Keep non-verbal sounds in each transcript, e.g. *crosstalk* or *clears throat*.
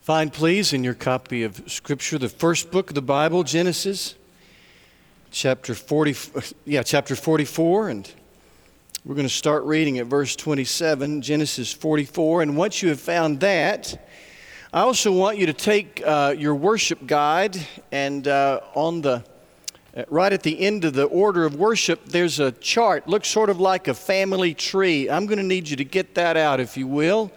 Find, please, in your copy of Scripture, the first book of the Bible, Genesis, chapter 40, yeah, chapter 44, and we're going to start reading at verse 27, Genesis 44. And once you have found that, I also want you to take uh, your worship guide and uh, on the uh, right at the end of the order of worship, there's a chart, looks sort of like a family tree. I'm going to need you to get that out, if you will.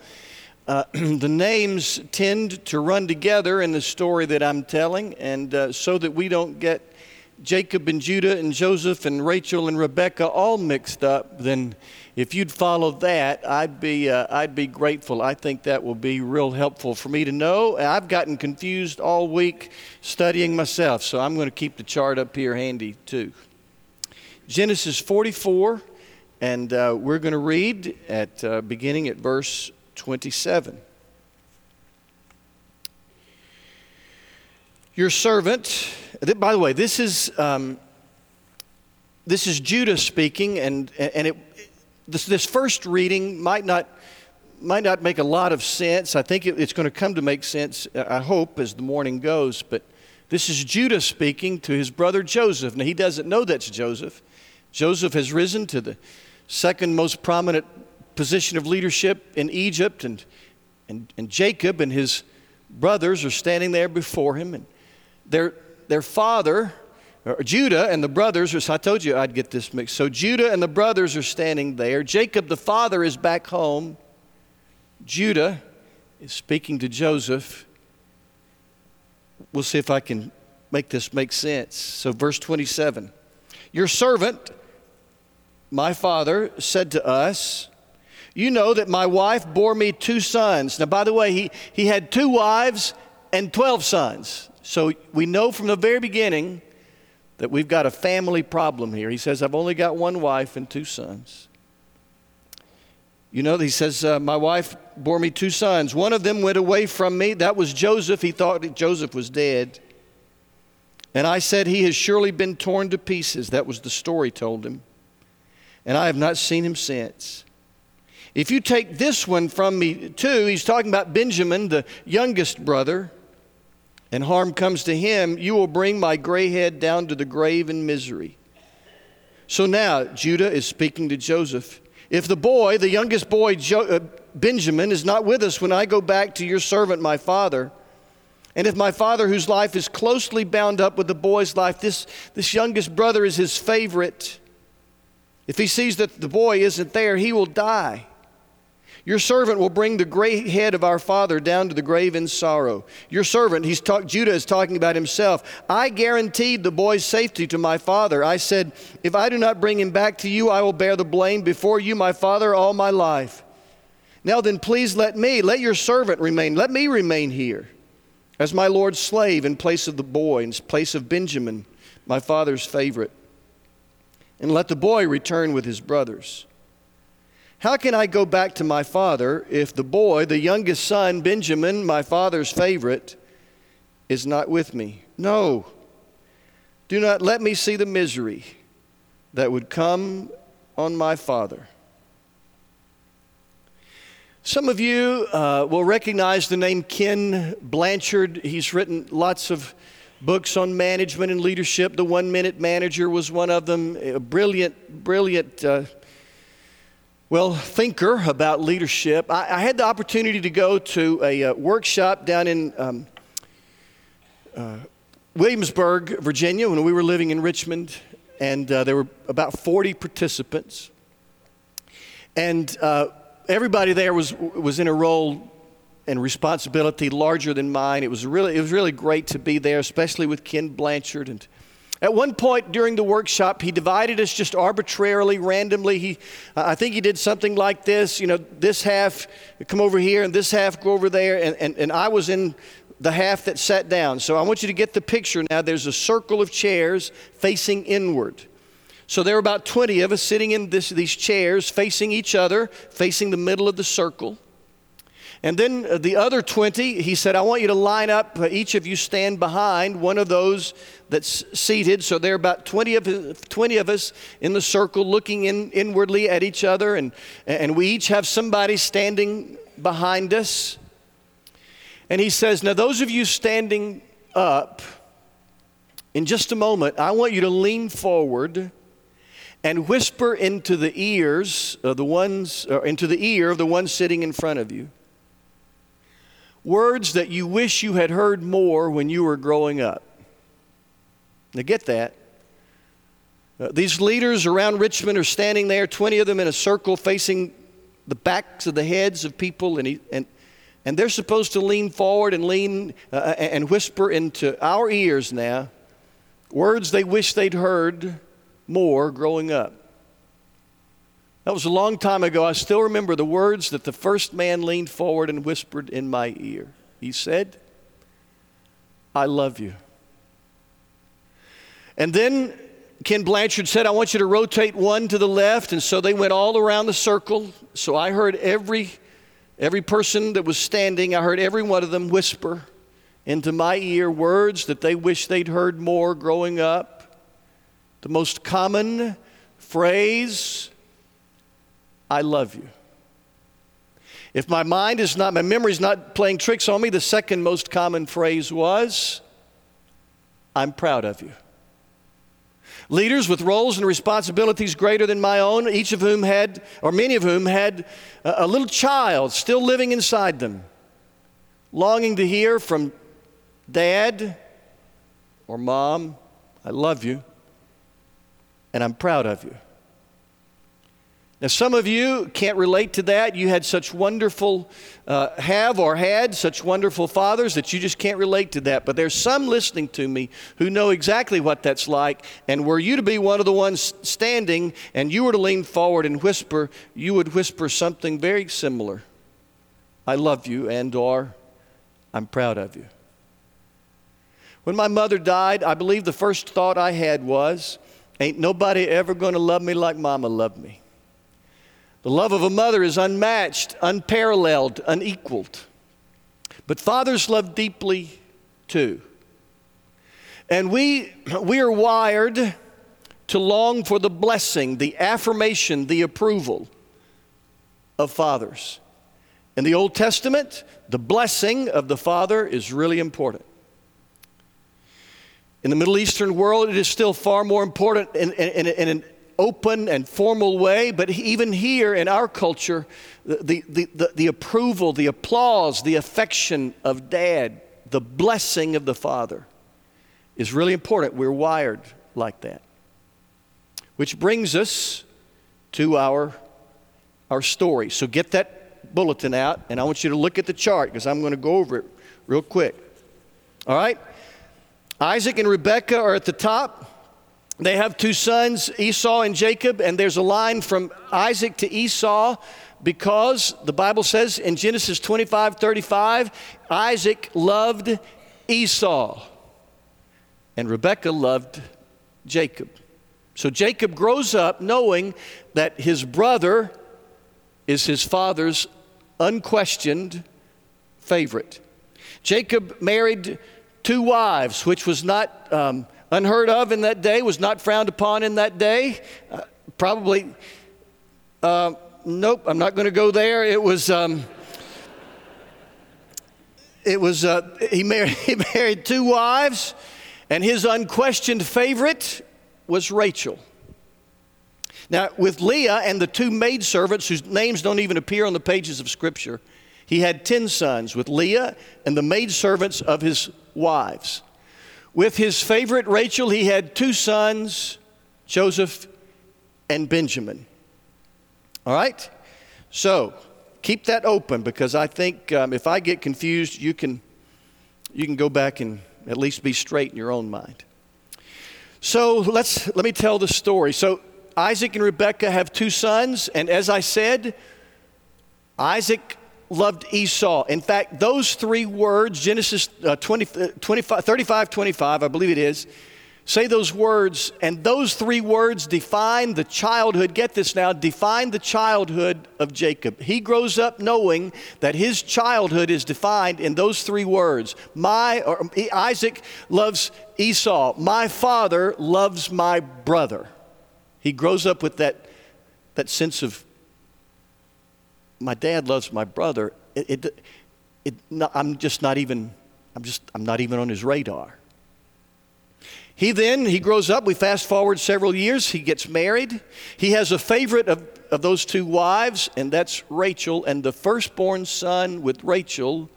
Uh, *clears throat* the names tend to run together in the story that I'm telling, and uh, so that we don't get Jacob and Judah and Joseph and Rachel and Rebecca all mixed up, then if you'd follow that, I'd be, uh, I'd be grateful. I think that will be real helpful for me to know. I've gotten confused all week studying myself, so I'm going to keep the chart up here handy too. Genesis 44, and uh, we're going to read at uh, beginning at verse 27. Your servant, by the way, this is, um, this is Judah speaking, and, and it, this, this first reading might not, might not make a lot of sense. I think it, it's going to come to make sense, I hope, as the morning goes. But this is Judah speaking to his brother Joseph. Now, he doesn't know that's Joseph. Joseph has risen to the second most prominent position of leadership in Egypt, and, and, and Jacob and his brothers are standing there before him. And their, their father, Judah and the brothers, are, I told you I'd get this mixed. So Judah and the brothers are standing there. Jacob, the father, is back home. Judah is speaking to Joseph. We'll see if I can make this make sense. So, verse 27 Your servant, my father, said to us, you know that my wife bore me two sons. Now, by the way, he, he had two wives and 12 sons. So we know from the very beginning that we've got a family problem here. He says, I've only got one wife and two sons. You know, he says, uh, My wife bore me two sons. One of them went away from me. That was Joseph. He thought Joseph was dead. And I said, He has surely been torn to pieces. That was the story told him. And I have not seen him since. If you take this one from me too, he's talking about Benjamin, the youngest brother, and harm comes to him, you will bring my gray head down to the grave in misery. So now Judah is speaking to Joseph. If the boy, the youngest boy, jo- uh, Benjamin, is not with us when I go back to your servant, my father, and if my father, whose life is closely bound up with the boy's life, this, this youngest brother is his favorite, if he sees that the boy isn't there, he will die. Your servant will bring the gray head of our father down to the grave in sorrow. Your servant, he's talk, Judah is talking about himself. I guaranteed the boy's safety to my father. I said, If I do not bring him back to you, I will bear the blame before you, my father, all my life. Now then, please let me, let your servant remain. Let me remain here as my Lord's slave in place of the boy, in place of Benjamin, my father's favorite. And let the boy return with his brothers. How can I go back to my father if the boy, the youngest son, Benjamin, my father's favorite, is not with me? No. Do not let me see the misery that would come on my father. Some of you uh, will recognize the name Ken Blanchard. He's written lots of books on management and leadership. The One Minute Manager was one of them. A brilliant, brilliant. Uh, well, thinker about leadership. I, I, had the opportunity to go to a uh, workshop down in um, uh, Williamsburg, Virginia, when we were living in Richmond, and uh, there were about 40 participants. And uh, everybody there was, was in a role and responsibility larger than mine. It was, really, it was really great to be there, especially with Ken Blanchard and at one point during the workshop, he divided us just arbitrarily, randomly. He, I think he did something like this you know, this half come over here and this half go over there. And, and, and I was in the half that sat down. So I want you to get the picture now. There's a circle of chairs facing inward. So there were about 20 of us sitting in this, these chairs facing each other, facing the middle of the circle. And then uh, the other 20, he said, I want you to line up, uh, each of you stand behind one of those that's seated. So there are about 20 of, 20 of us in the circle looking in, inwardly at each other, and, and we each have somebody standing behind us. And he says, Now, those of you standing up, in just a moment, I want you to lean forward and whisper into the ears of the ones, into the ear of the one sitting in front of you. Words that you wish you had heard more when you were growing up. Now, get that. Uh, these leaders around Richmond are standing there, 20 of them in a circle facing the backs of the heads of people, and, he, and, and they're supposed to lean forward and lean uh, and whisper into our ears now words they wish they'd heard more growing up. That was a long time ago. I still remember the words that the first man leaned forward and whispered in my ear. He said, I love you. And then Ken Blanchard said, I want you to rotate one to the left. And so they went all around the circle. So I heard every, every person that was standing, I heard every one of them whisper into my ear words that they wish they'd heard more growing up. The most common phrase, I love you. If my mind is not, my memory is not playing tricks on me, the second most common phrase was, I'm proud of you. Leaders with roles and responsibilities greater than my own, each of whom had, or many of whom had a, little child still living inside them, longing to hear from dad or mom, I love you, and I'm proud of you. Now, some of you can't relate to that. You had such wonderful, uh, have or had such wonderful fathers that you just can't relate to that. But there's some listening to me who know exactly what that's like. And were you to be one of the ones standing and you were to lean forward and whisper, you would whisper something very similar I love you and or I'm proud of you. When my mother died, I believe the first thought I had was, Ain't nobody ever going to love me like mama loved me. The love of a mother is unmatched, unparalleled, unequaled. But fathers love deeply too. And we, we are wired to long for the blessing, the affirmation, the approval of fathers. In the Old Testament, the blessing of the father is really important. In the Middle Eastern world, it is still far more important in, in, in, in open and formal way, but even here in our culture, the, the, the, the, approval, the applause, the affection of dad, the blessing of the father is really important. We're wired like that. Which brings us to our, our story. So get that bulletin out, and I want you to look at the chart because I'm going to go over it real quick. All right? Isaac and Rebekah are at the top. They have two sons, Esau and Jacob, and there's a line from Isaac to Esau because the Bible says in Genesis 25 35, Isaac loved Esau and Rebekah loved Jacob. So Jacob grows up knowing that his brother is his father's unquestioned favorite. Jacob married two wives, which was not um, unheard of in that day, was not frowned upon in that day. Uh, probably, uh, nope, I'm not going to go there. It was. Um, it was uh, he, married, *laughs* he married two wives, and his unquestioned favorite was Rachel. Now, with Leah and the two maidservants whose names don't even appear on the pages of Scripture, he had 10 sons with Leah and the maidservants of his wives. With his favorite Rachel, he had two sons, Joseph and Benjamin. All right? So keep that open because I think um, if I get confused, you can, you can go back and at least be straight in your own mind. So let's, let me tell the story. So Isaac and Rebekah have two sons, and as I said, Isaac loved Esau. In fact, those three words, Genesis uh, 20, uh, 25, 35, 25, I believe it is, say those words, and those three words define the childhood, get this now, define the childhood of Jacob. He grows up knowing that his childhood is defined in those three words. My, or Isaac loves Esau. My father loves my brother. He grows up with that, that sense of my dad loves my brother. It, it, it, no, I'm just not even, I'm just, I'm not even on his radar. He then, he grows up, we fast forward several years, he gets married. He has a favorite of, of those two wives, and that's Rachel. And the firstborn son with Rachel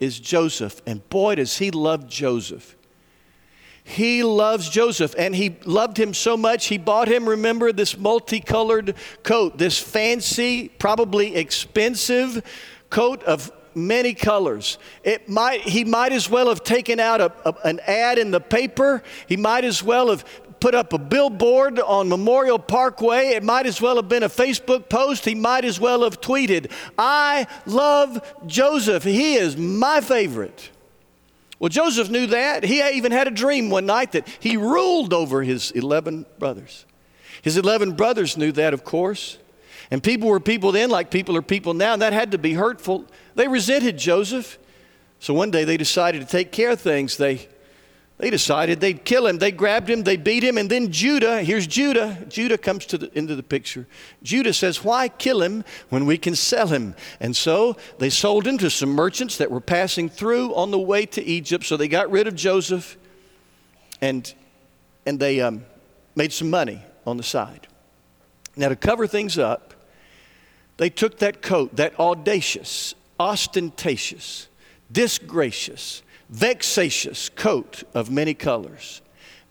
is Joseph. And boy, does he love Joseph. He loves Joseph, and he loved him so much, he bought him, remember, this multicolored coat, this fancy, probably expensive coat of many colors. It might, he might as well have taken out a, a, an ad in the paper. He might as well have put up a billboard on Memorial Parkway. It might as well have been a Facebook post. He might as well have tweeted, I love Joseph. He is my favorite. Well, Joseph knew that. He even had a dream one night that he ruled over his 11 brothers. His 11 brothers knew that, of course. And people were people then like people are people now, and that had to be hurtful. They resented Joseph. So one day they decided to take care of things. They, they decided they'd kill him. They grabbed him, they beat him, and then Judah, here's Judah. Judah comes to the, into the picture. Judah says, Why kill him when we can sell him? And so they sold him to some merchants that were passing through on the way to Egypt. So they got rid of Joseph and, and they um, made some money on the side. Now, to cover things up, they took that coat, that audacious, ostentatious, disgracious, vexatious coat of many colors,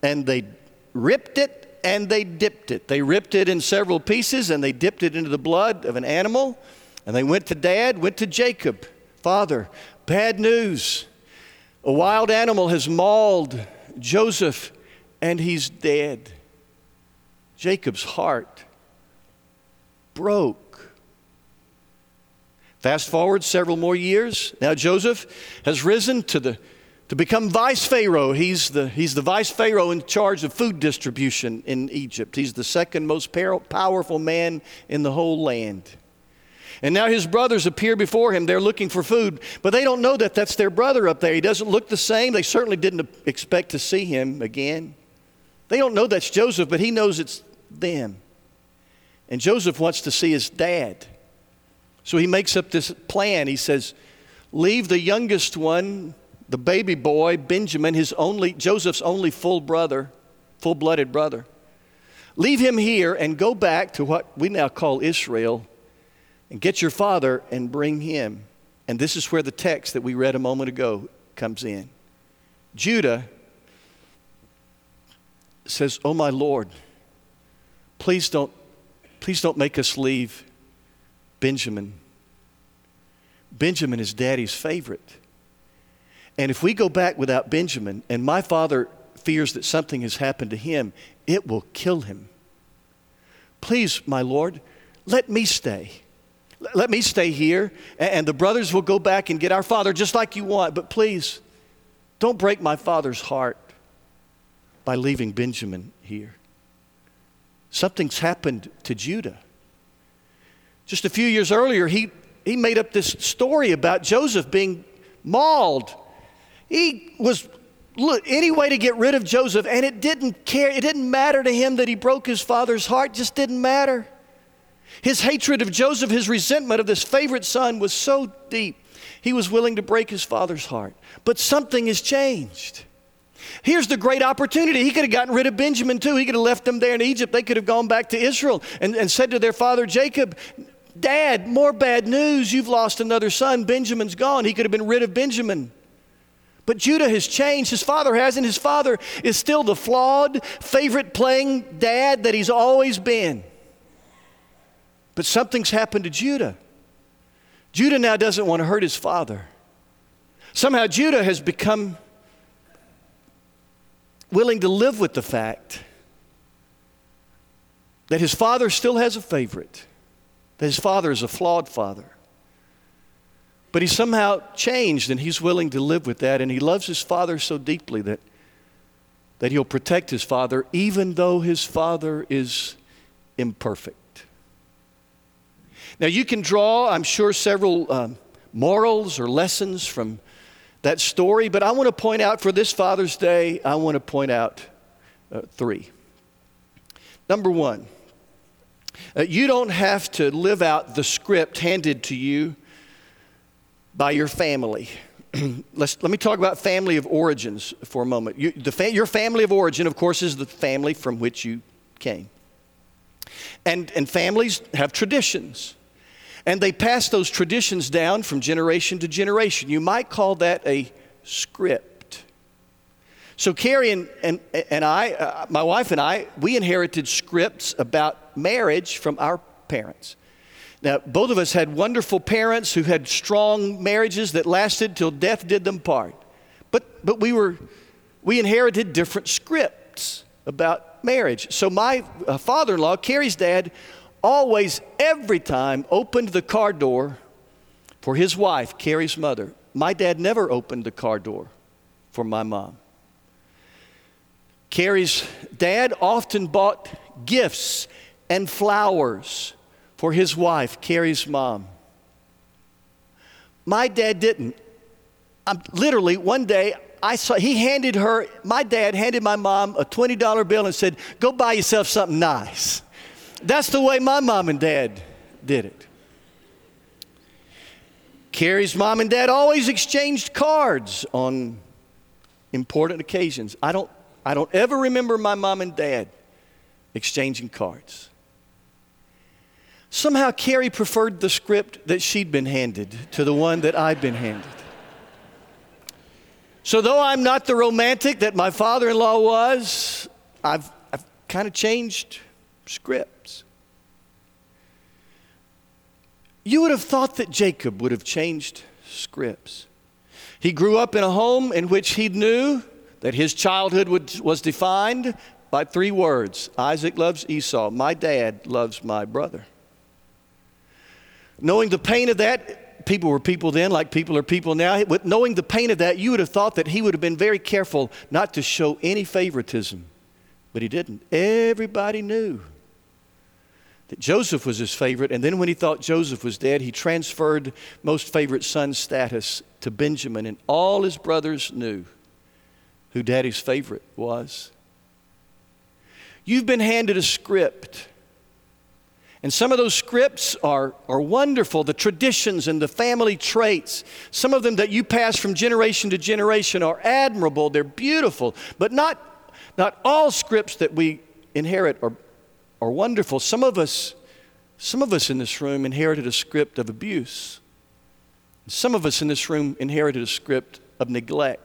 and they ripped it and they dipped it. They ripped it in several pieces and they dipped it into the blood of an animal. And they went to dad, went to Jacob. Father, bad news. A wild animal has mauled Joseph and he's dead. Jacob's heart broke. Fast forward several more years. Now Joseph has risen to, the, to become vice pharaoh. He's the, he's the vice pharaoh in charge of food distribution in Egypt. He's the second most powerful man in the whole land. And now his brothers appear before him. They're looking for food, but they don't know that that's their brother up there. He doesn't look the same. They certainly didn't expect to see him again. They don't know that's Joseph, but he knows it's them. And Joseph wants to see his dad. So he makes up this plan. He says, Leave the youngest one, the baby boy, Benjamin, his only, Joseph's only full brother, full blooded brother. Leave him here and go back to what we now call Israel and get your father and bring him. And this is where the text that we read a moment ago comes in. Judah says, Oh my Lord, please don't, please don't make us leave Benjamin. Benjamin is daddy's favorite. And if we go back without Benjamin, and my father fears that something has happened to him, it will kill him. Please, my Lord, let me stay. Let me stay here, and the brothers will go back and get our father just like you want. But please, don't break my father's heart by leaving Benjamin here. Something's happened to Judah. Just a few years earlier, he, he made up this story about Joseph being mauled. He was look, any way to get rid of Joseph, and it didn't care. It didn't matter to him that he broke his father's heart, just didn't matter. His hatred of Joseph, his resentment of this favorite son was so deep, he was willing to break his father's heart. But something has changed. Here's the great opportunity. He could have gotten rid of Benjamin too. He could have left them there in Egypt. They could have gone back to Israel and, and said to their father Jacob, Dad, more bad news. You've lost another son. Benjamin's gone. He could have been rid of Benjamin. But Judah has changed. His father hasn't. His father is still the flawed, favorite playing dad that he's always been. But something's happened to Judah. Judah now doesn't want to hurt his father. Somehow Judah has become willing to live with the fact that his father still has a favorite his father is a flawed father. But he's somehow changed and he's willing to live with that. And he loves his father so deeply that, that he'll protect his father even though his father is imperfect. Now, you can draw, I'm sure, several um, morals or lessons from that story, but I want to point out for this Father's Day, I want to point out uh, three. Number one, uh, you don't have to live out the script handed to you by your family. *clears throat* Let's, let me talk about family of origins for a moment. You, fa- your family of origin, of course, is the family from which you came. And, and families have traditions. And they pass those traditions down from generation to generation. You might call that a script. So, Carrie and, and, and I, uh, my wife and I, we inherited scripts about marriage from our parents. Now, both of us had wonderful parents who had strong marriages that lasted till death did them part. But, but we, were, we inherited different scripts about marriage. So, my uh, father in law, Carrie's dad, always, every time, opened the car door for his wife, Carrie's mother. My dad never opened the car door for my mom. Carrie's dad often bought gifts and flowers for his wife, Carrie's mom. My dad didn't. I'm, literally, one day, I saw, he handed her, my dad handed my mom a $20 bill and said, Go buy yourself something nice. That's the way my mom and dad did it. Carrie's mom and dad always exchanged cards on important occasions. I don't, I don't ever remember my mom and dad exchanging cards. Somehow, Carrie preferred the script that she'd been handed to the one that I'd been handed. So, though I'm not the romantic that my father in law was, I've, I've kind of changed scripts. You would have thought that Jacob would have changed scripts. He grew up in a home in which he knew that his childhood would, was defined by three words Isaac loves Esau, my dad loves my brother. Knowing the pain of that, people were people then like people are people now. With knowing the pain of that, you would have thought that he would have been very careful not to show any favoritism. But he didn't. Everybody knew that Joseph was his favorite, and then when he thought Joseph was dead, he transferred most favorite son status to Benjamin, and all his brothers knew who daddy's favorite was. You've been handed a script and some of those scripts are, are wonderful, the traditions and the family traits. Some of them that you pass from generation to generation are admirable, they're beautiful, but not, not all scripts that we inherit are, are wonderful. Some of us, some of us in this room inherited a script of abuse. Some of us in this room inherited a script of neglect.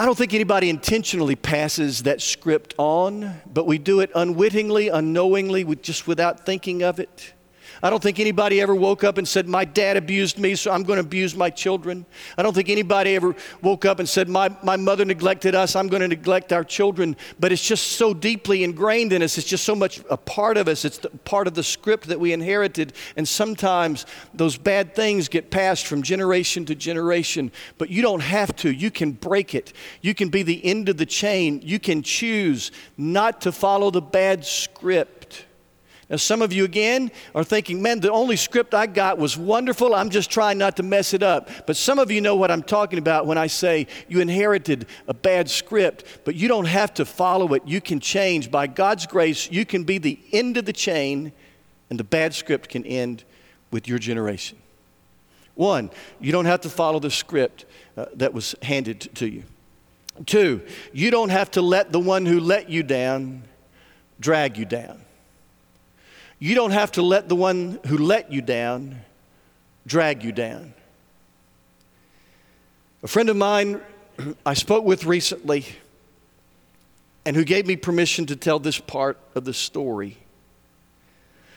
I don't think anybody intentionally passes that script on, but we do it unwittingly, unknowingly, just without thinking of it. I don't think anybody ever woke up and said, My dad abused me, so I'm going to abuse my children. I don't think anybody ever woke up and said, My, my mother neglected us, I'm going to neglect our children. But it's just so deeply ingrained in us. It's just so much a part of us. It's part of the script that we inherited. And sometimes those bad things get passed from generation to generation. But you don't have to. You can break it. You can be the end of the chain. You can choose not to follow the bad script now, some of you again are thinking, man, the only script I got was wonderful. I'm just trying not to mess it up. But some of you know what I'm talking about when I say you inherited a bad script, but you don't have to follow it. You can change. By God's grace, you can be the end of the chain, and the bad script can end with your generation. One, you don't have to follow the script uh, that was handed to you. Two, you don't have to let the one who let you down drag you down. You don't have to let the one who let you down drag you down. A friend of mine I spoke with recently and who gave me permission to tell this part of the story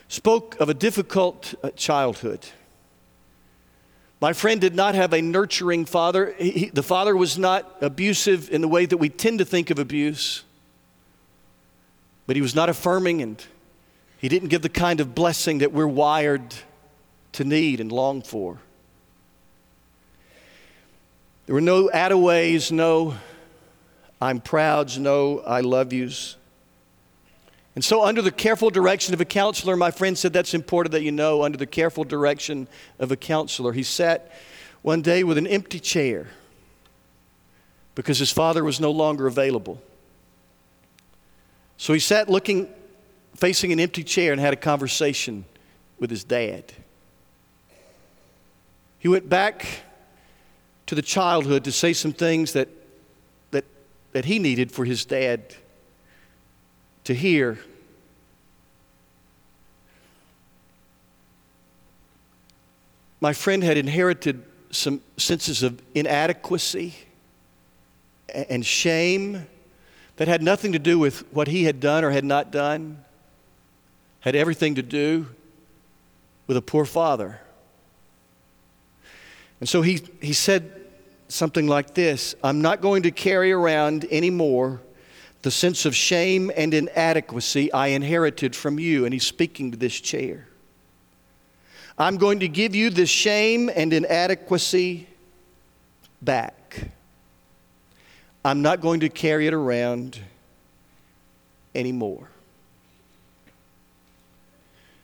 spoke of a difficult uh, childhood. My friend did not have a nurturing father. He, the father was not abusive in the way that we tend to think of abuse, but he was not affirming and he didn't give the kind of blessing that we're wired to need and long for. There were no attaways, no I'm prouds, no I love yous. And so, under the careful direction of a counselor, my friend said that's important that you know, under the careful direction of a counselor, he sat one day with an empty chair because his father was no longer available. So he sat looking facing an empty chair and had a conversation with his dad. He went back to the childhood to say some things that, that, that he needed for his dad to hear. My friend had inherited some senses of inadequacy and shame that had nothing to do with what he had done or had not done, had everything to do with a poor father. And so he, he said something like this I'm not going to carry around anymore the sense of shame and inadequacy I inherited from you. And he's speaking to this chair. I'm going to give you this shame and inadequacy back. I'm not going to carry it around anymore.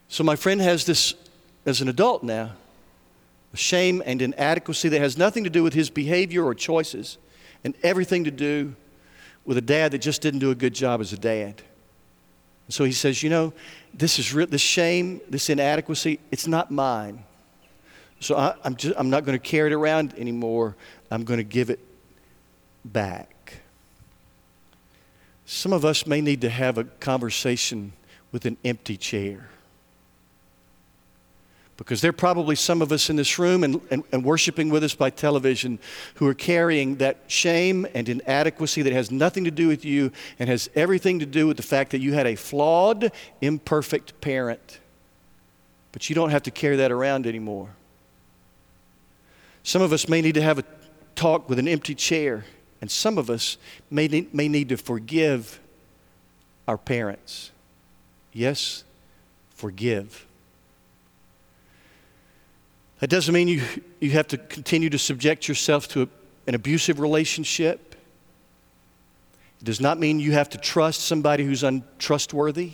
So, my friend has this as an adult now shame and inadequacy that has nothing to do with his behavior or choices and everything to do with a dad that just didn't do a good job as a dad. And so he says, You know, this is re- this shame, this inadequacy, it's not mine. So I, I'm, I'm not going to carry it around anymore. I'm going to give it back. Some of us may need to have a conversation with an empty chair. Because there are probably some of us in this room and, and, and, worshiping with us by television who are carrying that shame and inadequacy that has nothing to do with you and has everything to do with the fact that you had a flawed, imperfect parent. But you don't have to carry that around anymore. Some of us may need to have a talk with an empty chair, and some of us may may need to forgive our parents. Yes, forgive. That doesn't mean you, you have to continue to subject yourself to a, an abusive relationship. It does not mean you have to trust somebody who's untrustworthy.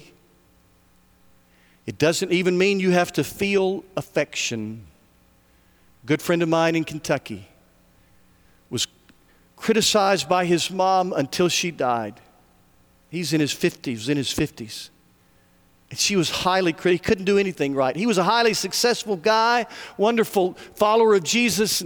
It doesn't even mean you have to feel affection. A good friend of mine in Kentucky was criticized by his mom until she died. He's in his 50s, in his 50s. And she was highly critical. He couldn't do anything right. He was a highly successful guy, wonderful follower of Jesus,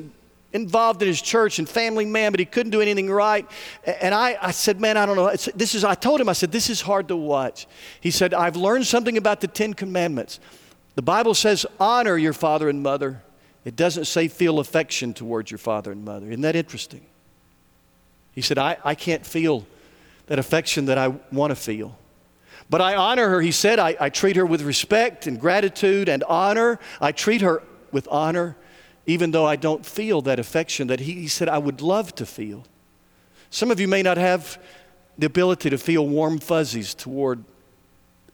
involved in his church and family man, but he couldn't do anything right. And I, I said, Man, I don't know. This is, I told him, I said, This is hard to watch. He said, I've learned something about the Ten Commandments. The Bible says, Honor your father and mother. It doesn't say feel affection towards your father and mother. Isn't that interesting? He said, I, I can't feel that affection that I want to feel. But I honor her. He said, I, I treat her with respect and gratitude and honor. I treat her with honor, even though I don't feel that affection that he, he said I would love to feel. Some of you may not have the ability to feel warm fuzzies toward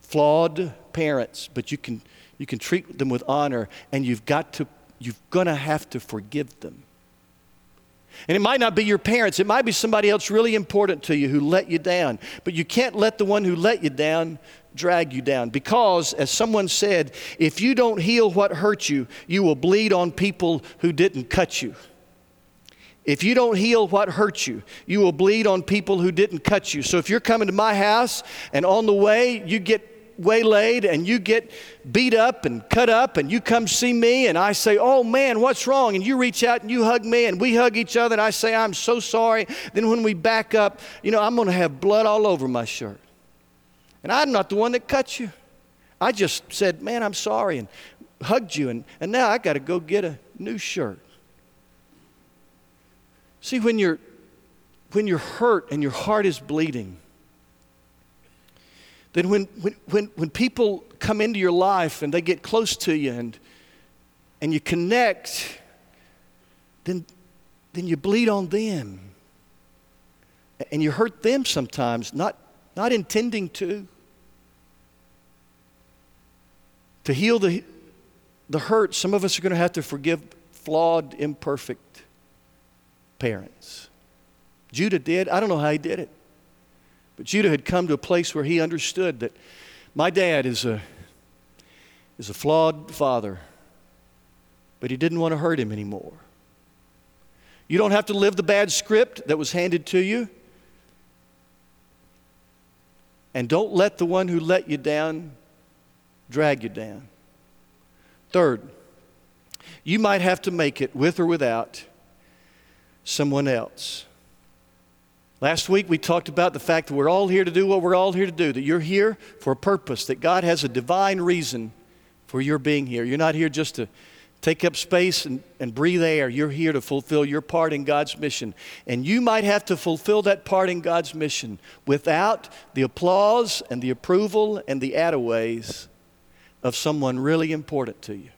flawed parents, but you can, you can treat them with honor, and you've got to, you're going to have to forgive them. And it might not be your parents, it might be somebody else really important to you who let you down. But you can't let the one who let you down drag you down. Because, as someone said, if you don't heal what hurt you, you will bleed on people who didn't cut you. If you don't heal what hurt you, you will bleed on people who didn't cut you. So if you're coming to my house and on the way you get waylaid and you get beat up and cut up and you come see me and I say, Oh man, what's wrong? And you reach out and you hug me and we hug each other and I say, I'm so sorry. Then when we back up, you know, I'm going to have blood all over my shirt. And I'm not the one that cut you. I just said, Man, I'm sorry and hugged you and, and now I got to go get a new shirt. See, when you're, when you're hurt and your heart is bleeding, then when, when, when, when people come into your life and they get close to you and, and you connect, then, then you bleed on them. And you hurt them sometimes, not, not intending to. To heal the, the hurt, some of us are going to have to forgive flawed, imperfect parents. Judah did. I don't know how he did it. But Judah had come to a place where he understood that my dad is a, is a flawed father, but he didn't want to hurt him anymore. You don't have to live the bad script that was handed to you. And don't let the one who let you down drag you down. Third, You might have to make it with or without someone else. Last week we talked about the fact that we're all here to do what we're all here to do, that you're here for a purpose, that God has a divine reason for your being here. You're not here just to take up space and, and breathe air. You're here to fulfill your part in God's mission. And you might have to fulfill that part in God's mission without the applause and the approval and the attaways of someone really important to you.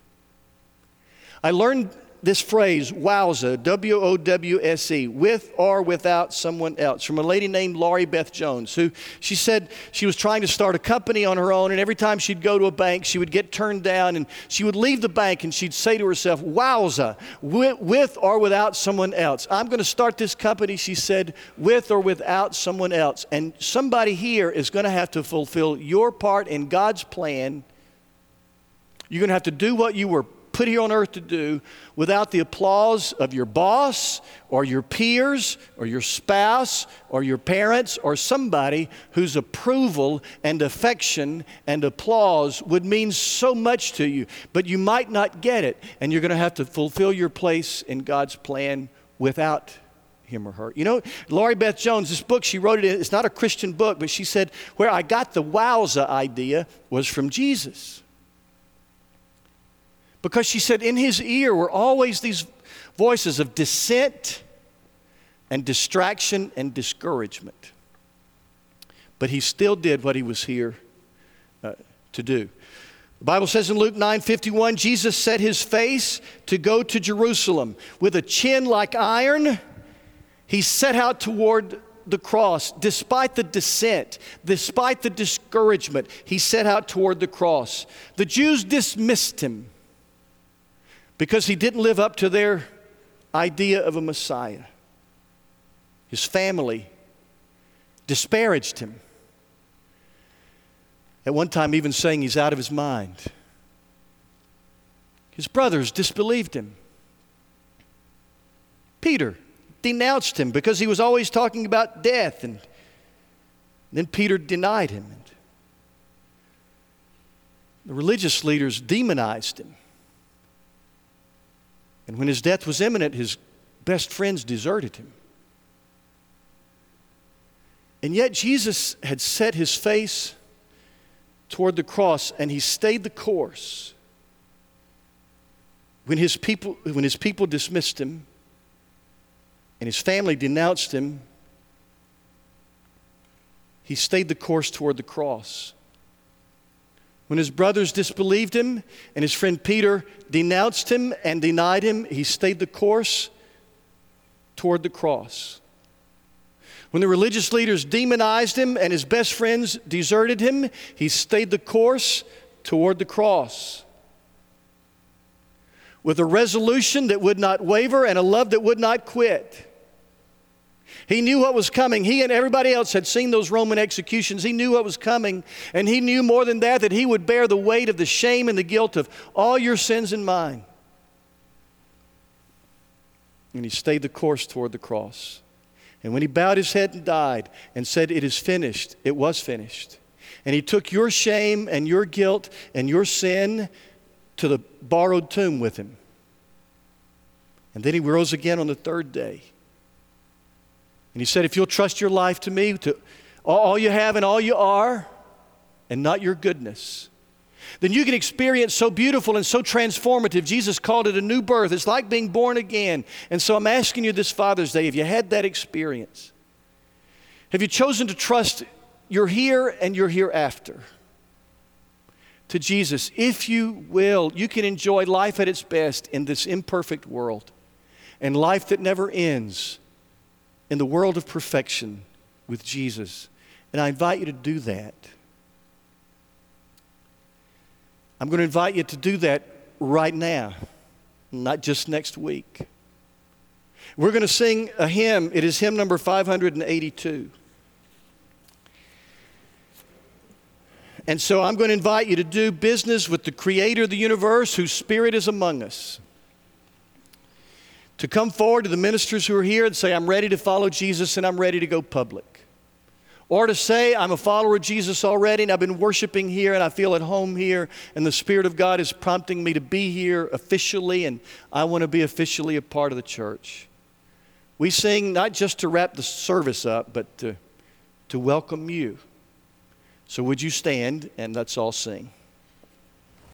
I learned this phrase, wowza, W O W S E, with or without someone else, from a lady named Laurie Beth Jones, who she said she was trying to start a company on her own, and every time she'd go to a bank, she would get turned down, and she would leave the bank and she'd say to herself, wowza, with, with or without someone else. I'm going to start this company, she said, with or without someone else. And somebody here is going to have to fulfill your part in God's plan. You're going to have to do what you were put here on earth to do without the applause of your boss or your peers or your spouse or your parents or somebody whose approval and affection and applause would mean so much to you. But you might not get it, and you're going to have to fulfill your place in God's plan without him or her. You know, Laurie Beth Jones, this book, she wrote it, it's not a Christian book, but she said, where I got the wowza idea was from Jesus. Because she said, in his ear were always these voices of dissent and distraction and discouragement. But he still did what he was here uh, to do. The Bible says in Luke 9 51, Jesus set his face to go to Jerusalem. With a chin like iron, he set out toward the cross. Despite the dissent, despite the discouragement, he set out toward the cross. The Jews dismissed him because he didn't live up to their idea of a Messiah. His family disparaged him. At one time, even saying he's out of his mind. His brothers disbelieved him. Peter denounced him because he was always talking about death, and then Peter denied him. The religious leaders demonized him. And when his death was imminent, his best friends deserted him. And yet, Jesus had set his face toward the cross and he stayed the course. When his people, when his people dismissed him and his family denounced him, he stayed the course toward the cross. When his brothers disbelieved him and his friend Peter denounced him and denied him, he stayed the course toward the cross. When the religious leaders demonized him and his best friends deserted him, he stayed the course toward the cross. With a resolution that would not waver and a love that would not quit. He knew what was coming. He and everybody else had seen those Roman executions. He knew what was coming. And he knew more than that that he would bear the weight of the shame and the guilt of all your sins and mine. And he stayed the course toward the cross. And when he bowed his head and died and said, It is finished, it was finished. And he took your shame and your guilt and your sin to the borrowed tomb with him. And then he rose again on the third day. And he said, If you'll trust your life to me, to all you have and all you are, and not your goodness, then you can experience so beautiful and so transformative. Jesus called it a new birth. It's like being born again. And so I'm asking you this Father's Day have you had that experience? Have you chosen to trust your here and your hereafter? To Jesus, if you will, you can enjoy life at its best in this imperfect world and life that never ends in the world of perfection with Jesus. And I invite you to do that. I'm going to invite you to do that right now, not just next week. We're going to sing a hymn. It is hymn number 582. And so I'm going to invite you to do business with the creator of the universe whose spirit is among us to come forward to the ministers who are here and say, I'm ready to follow Jesus and I'm ready to go public. Or to say, I'm a follower of Jesus already and I've been worshiping here and I feel at home here and the Spirit of God is prompting me to be here officially and I want to be officially a part of the church. We sing not just to wrap the service up, but to, to welcome you. So would you stand and let's all sing?